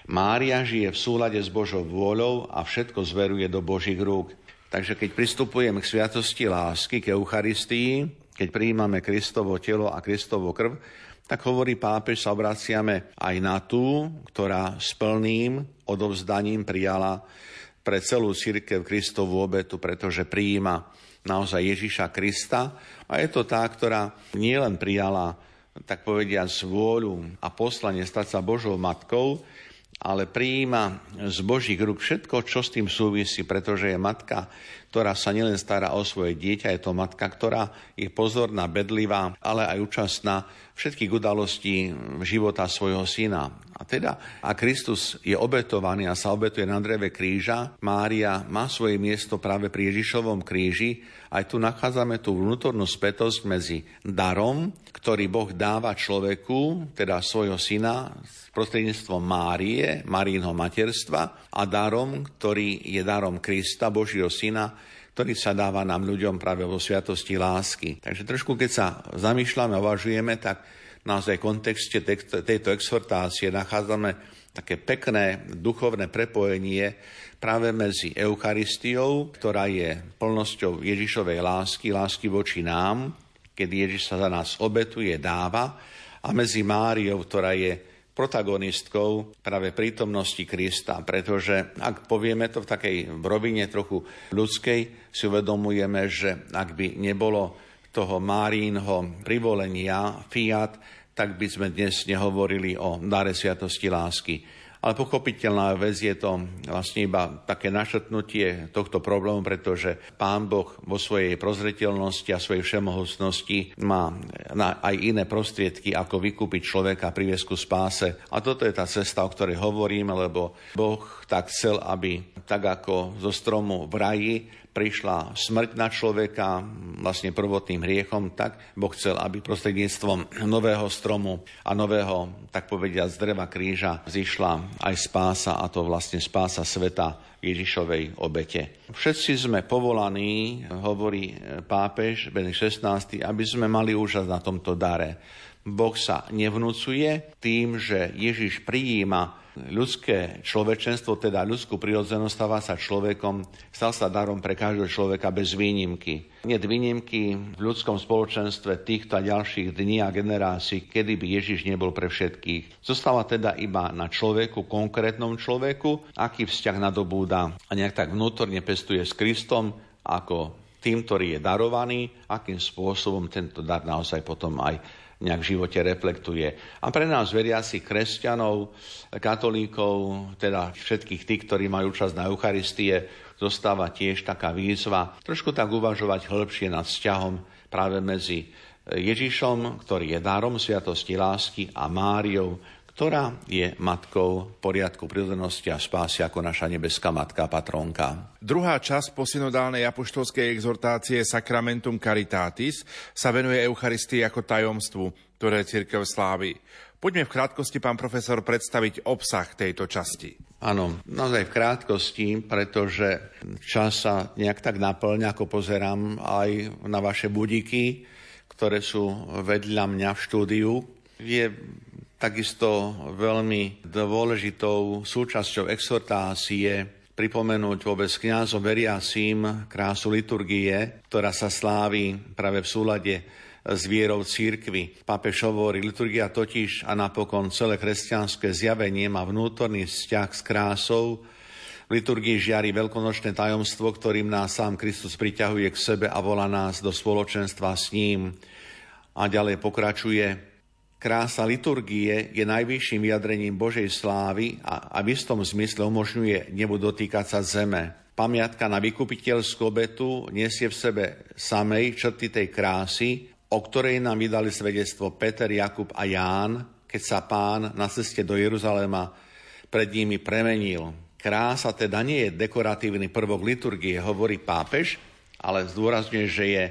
Mária žije v súlade s Božou vôľou a všetko zveruje do Božích rúk. Takže keď pristupujeme k sviatosti lásky, k Eucharistii, keď prijímame Kristovo telo a Kristovo krv, tak hovorí pápež, sa obraciame aj na tú, ktorá s plným odovzdaním prijala pre celú církev Kristovú obetu, pretože prijíma naozaj Ježiša Krista. A je to tá, ktorá nielen prijala, tak povediať, vôľu a poslanie stať sa Božou matkou, ale prijíma z Božích rúk všetko, čo s tým súvisí, pretože je matka, ktorá sa nielen stará o svoje dieťa, je to matka, ktorá je pozorná, bedlivá, ale aj účastná všetkých udalostí života svojho syna. A teda, a Kristus je obetovaný a sa obetuje na dreve kríža, Mária má svoje miesto práve pri Ježišovom kríži. Aj tu nachádzame tú vnútornú spätosť medzi darom, ktorý Boh dáva človeku, teda svojho syna, prostredníctvom Márie, Marínho materstva a darom, ktorý je darom Krista, Božieho syna, ktorý sa dáva nám ľuďom práve vo sviatosti lásky. Takže trošku, keď sa zamýšľame uvažujeme, tak naozaj v kontexte tejto exhortácie nachádzame také pekné duchovné prepojenie práve medzi Eucharistiou, ktorá je plnosťou Ježišovej lásky, lásky voči nám, keď Ježiš sa za nás obetuje, dáva, a medzi Máriou, ktorá je protagonistkou práve prítomnosti Krista, pretože ak povieme to v takej rovine trochu ľudskej, si uvedomujeme, že ak by nebolo toho Márínho privolenia fiat, tak by sme dnes nehovorili o dare sviatosti lásky. Ale pochopiteľná vec je to vlastne iba také našetnutie tohto problému, pretože Pán Boh vo svojej prozretelnosti a svojej všemohocnosti má aj iné prostriedky, ako vykúpiť človeka pri viesku spáse. A toto je tá cesta, o ktorej hovorím, lebo Boh tak chcel, aby tak ako zo stromu v raji prišla smrť na človeka vlastne prvotným hriechom, tak Boh chcel, aby prostredníctvom nového stromu a nového, tak povedia, z dreva kríža zišla aj spása, a to vlastne spása sveta Ježišovej obete. Všetci sme povolaní, hovorí pápež Benedikt XVI, aby sme mali úžas na tomto dare. Boh sa nevnúcuje tým, že Ježiš prijíma ľudské človečenstvo, teda ľudskú prirodzenosť, stáva sa človekom, stal sa darom pre každého človeka bez výnimky. Nie výnimky v ľudskom spoločenstve týchto a ďalších dní a generácií, kedy by Ježiš nebol pre všetkých. Zostáva teda iba na človeku, konkrétnom človeku, aký vzťah nadobúda a nejak tak vnútorne pestuje s Kristom ako tým, ktorý je darovaný, akým spôsobom tento dar naozaj potom aj nejak v živote reflektuje. A pre nás veriacich kresťanov, katolíkov, teda všetkých tých, ktorí majú čas na Eucharistie, zostáva tiež taká výzva trošku tak uvažovať hĺbšie nad vzťahom práve medzi Ježišom, ktorý je darom sviatosti lásky a Máriou, ktorá je matkou poriadku prírodzenosti a spásy ako naša nebeská matka patronka. Druhá časť posynodálnej apoštolskej exhortácie Sacramentum Caritatis sa venuje Eucharistii ako tajomstvu, ktoré církev slávi. Poďme v krátkosti, pán profesor, predstaviť obsah tejto časti. Áno, naozaj v krátkosti, pretože čas sa nejak tak naplňa, ako pozerám aj na vaše budíky, ktoré sú vedľa mňa v štúdiu. Je takisto veľmi dôležitou súčasťou exhortácie pripomenúť vôbec kňazom veriacím krásu liturgie, ktorá sa slávi práve v súlade s vierou církvy. Pápež hovorí, liturgia totiž a napokon celé kresťanské zjavenie má vnútorný vzťah s krásou, v liturgii žiari veľkonočné tajomstvo, ktorým nás sám Kristus priťahuje k sebe a volá nás do spoločenstva s ním. A ďalej pokračuje, krása liturgie je najvyšším vyjadrením Božej slávy a, a v istom zmysle umožňuje nebu dotýkať sa zeme. Pamiatka na vykupiteľskú obetu nesie v sebe samej črty tej krásy, o ktorej nám vydali svedectvo Peter, Jakub a Ján, keď sa pán na ceste do Jeruzalema pred nimi premenil. Krása teda nie je dekoratívny prvok liturgie, hovorí pápež, ale zdôrazňuje, že je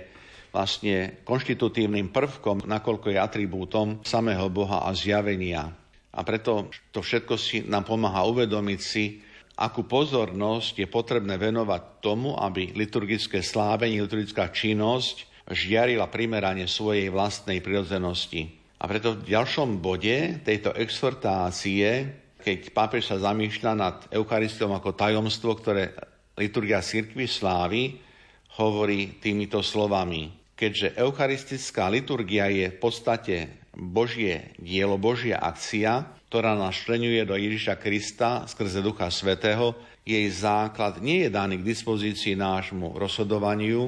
vlastne konštitutívnym prvkom, nakoľko je atribútom samého Boha a zjavenia. A preto to všetko si nám pomáha uvedomiť si, akú pozornosť je potrebné venovať tomu, aby liturgické slávenie, liturgická činnosť žiarila primerane svojej vlastnej prirodzenosti. A preto v ďalšom bode tejto exhortácie keď pápež sa zamýšľa nad Eucharistiou ako tajomstvo, ktoré liturgia cirkvi slávi, hovorí týmito slovami. Keďže eucharistická liturgia je v podstate Božie dielo, Božia akcia, ktorá nás členuje do Ježiša Krista skrze Ducha Svetého, jej základ nie je daný k dispozícii nášmu rozhodovaniu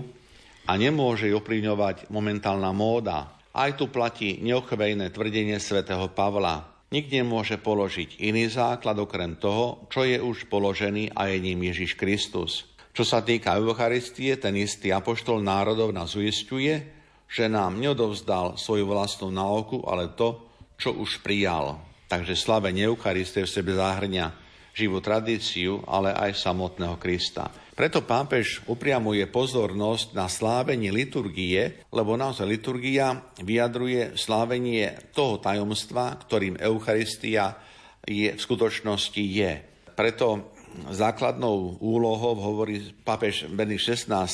a nemôže ju ovplyvňovať momentálna móda. Aj tu platí neochvejné tvrdenie svätého Pavla. Nikto nemôže položiť iný základ okrem toho, čo je už položený a je ním Ježiš Kristus. Čo sa týka Eucharistie, ten istý apoštol národov nás uistuje, že nám neodovzdal svoju vlastnú náuku, ale to, čo už prijal. Takže slavenie Eucharistie v sebe zahrňa živú tradíciu, ale aj samotného Krista. Preto pápež upriamuje pozornosť na slávenie liturgie, lebo naozaj liturgia vyjadruje slávenie toho tajomstva, ktorým Eucharistia je, v skutočnosti je. Preto základnou úlohou, hovorí pápež Benedikt XVI,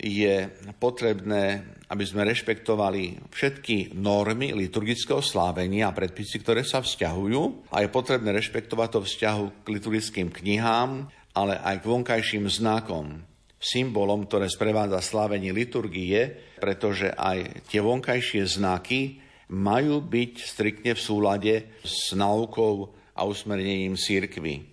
je potrebné, aby sme rešpektovali všetky normy liturgického slávenia a predpisy, ktoré sa vzťahujú a je potrebné rešpektovať to vzťahu k liturgickým knihám, ale aj k vonkajším znakom, symbolom, ktoré sprevádza slávenie liturgie, pretože aj tie vonkajšie znaky majú byť striktne v súlade s náukou a usmernením církvy.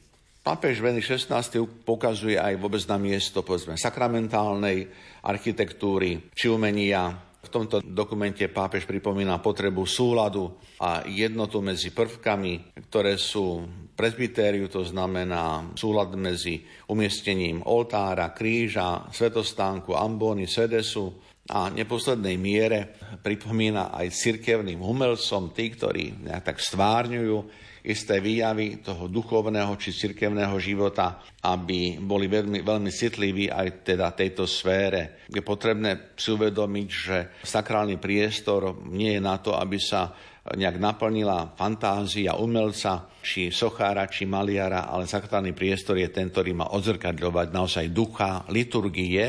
Pápež Benedikt XVI pokazuje aj vôbec na miesto povedzme, sakramentálnej architektúry či umenia. V tomto dokumente pápež pripomína potrebu súladu a jednotu medzi prvkami, ktoré sú presbytériu, to znamená súlad medzi umiestnením oltára, kríža, svetostánku, ambóny, sedesu a neposlednej miere pripomína aj cirkevným umelcom, tí, ktorí tak stvárňujú isté výjavy toho duchovného či cirkevného života, aby boli veľmi, veľmi citliví aj teda tejto sfére. Je potrebné si uvedomiť, že sakrálny priestor nie je na to, aby sa nejak naplnila fantázia umelca, či sochára, či maliara, ale sakrálny priestor je ten, ktorý má odzrkadľovať naozaj ducha liturgie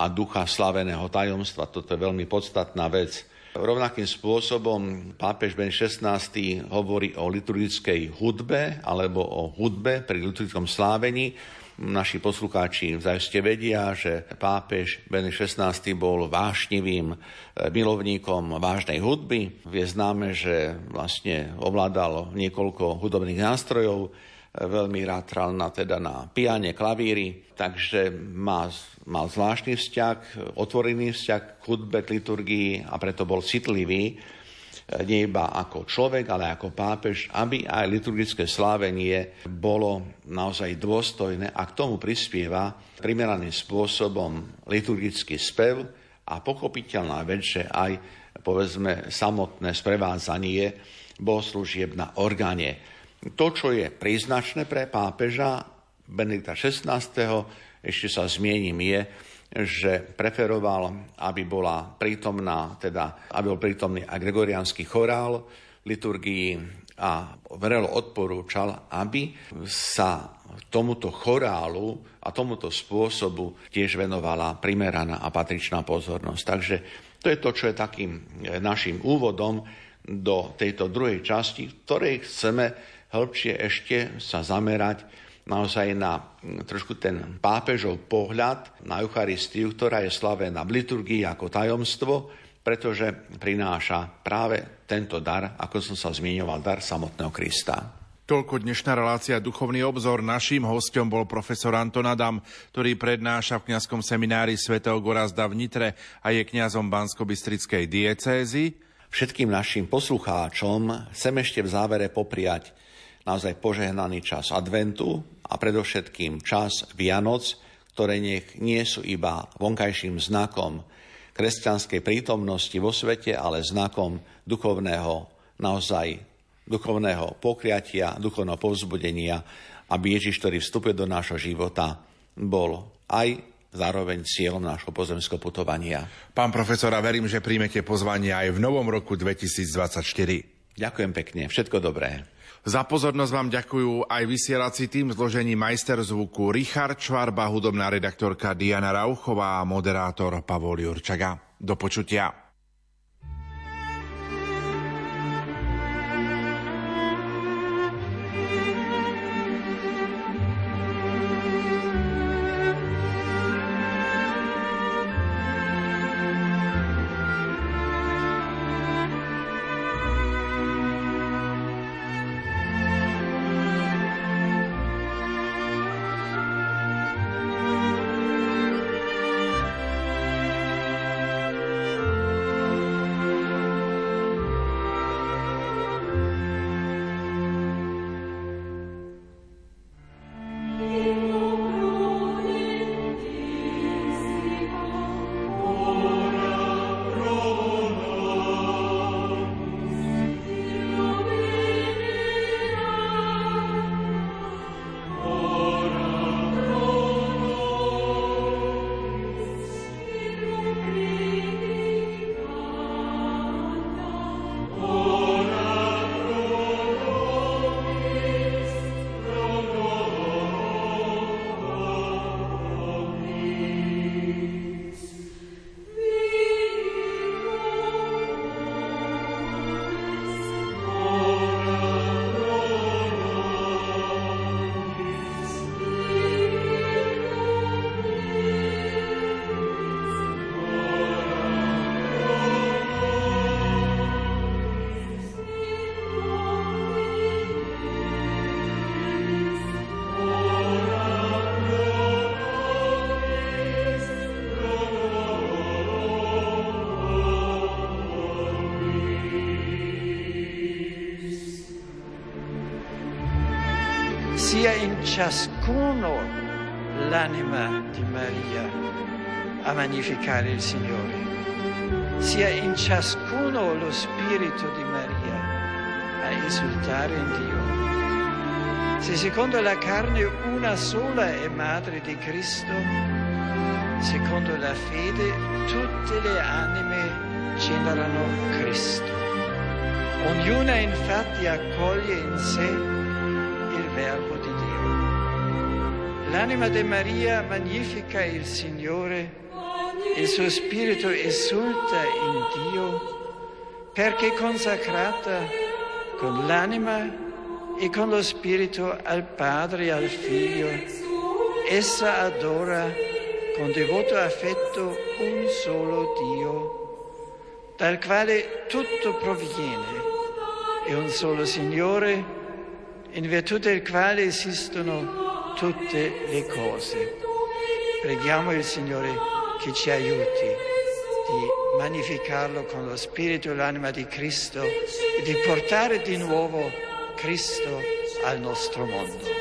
a ducha slaveného tajomstva. Toto je veľmi podstatná vec. Rovnakým spôsobom pápež Ben 16. hovorí o liturgickej hudbe alebo o hudbe pri liturgickom slávení. Naši poslucháči zajste vedia, že pápež Ben 16. bol vášnivým eh, milovníkom vážnej hudby. Je známe, že vlastne ovládal niekoľko hudobných nástrojov, veľmi rád hral na, teda na piane, klavíry, takže má, mal zvláštny vzťah, otvorený vzťah k hudbe, k liturgii a preto bol citlivý nie iba ako človek, ale ako pápež, aby aj liturgické slávenie bolo naozaj dôstojné a k tomu prispieva primeraným spôsobom liturgický spev a pochopiteľná vec, že aj povedzme samotné sprevádzanie bohoslúžieb na orgáne. To, čo je príznačné pre pápeža Benedikta XVI, ešte sa zmiením, je, že preferoval, aby bola prítomná, teda, aby bol prítomný aj gregoriánsky chorál liturgii a vrelo odporúčal, aby sa tomuto chorálu a tomuto spôsobu tiež venovala primeraná a patričná pozornosť. Takže to je to, čo je takým našim úvodom do tejto druhej časti, v ktorej chceme hĺbšie ešte sa zamerať naozaj na mm, trošku ten pápežov pohľad na Eucharistiu, ktorá je slavená v liturgii ako tajomstvo, pretože prináša práve tento dar, ako som sa zmiňoval, dar samotného Krista. Toľko dnešná relácia Duchovný obzor. Naším hostom bol profesor Anton Adam, ktorý prednáša v kňazskom seminári svätého Gorazda v Nitre a je kňazom Bansko-Bystrickej diecézy. Všetkým našim poslucháčom chcem ešte v závere popriať naozaj požehnaný čas adventu, a predovšetkým čas Vianoc, ktoré nech nie sú iba vonkajším znakom kresťanskej prítomnosti vo svete, ale znakom duchovného, naozaj duchovného pokriatia, duchovného povzbudenia, aby Ježiš, ktorý vstupuje do nášho života, bol aj zároveň cieľom nášho pozemského putovania. Pán profesor, a verím, že príjmete pozvanie aj v novom roku 2024. Ďakujem pekne, všetko dobré. Za pozornosť vám ďakujú aj vysielací tým zložení majster zvuku Richard Čvarba, hudobná redaktorka Diana Rauchová a moderátor Pavol Jurčaga. Do počutia. Ciascuno l'anima di Maria a magnificare il Signore, sia in ciascuno lo spirito di Maria a esultare in Dio. Se secondo la carne una sola è madre di Cristo, secondo la fede tutte le anime generano Cristo. Ognuna infatti accoglie in sé L'anima di Maria magnifica il Signore, il suo spirito esulta in Dio, perché consacrata con l'anima e con lo spirito al Padre e al Figlio, essa adora con devoto affetto un solo Dio, dal quale tutto proviene, e un solo Signore, in virtù del quale esistono tutte le cose. Preghiamo il Signore che ci aiuti di magnificarlo con lo spirito e l'anima di Cristo e di portare di nuovo Cristo al nostro mondo.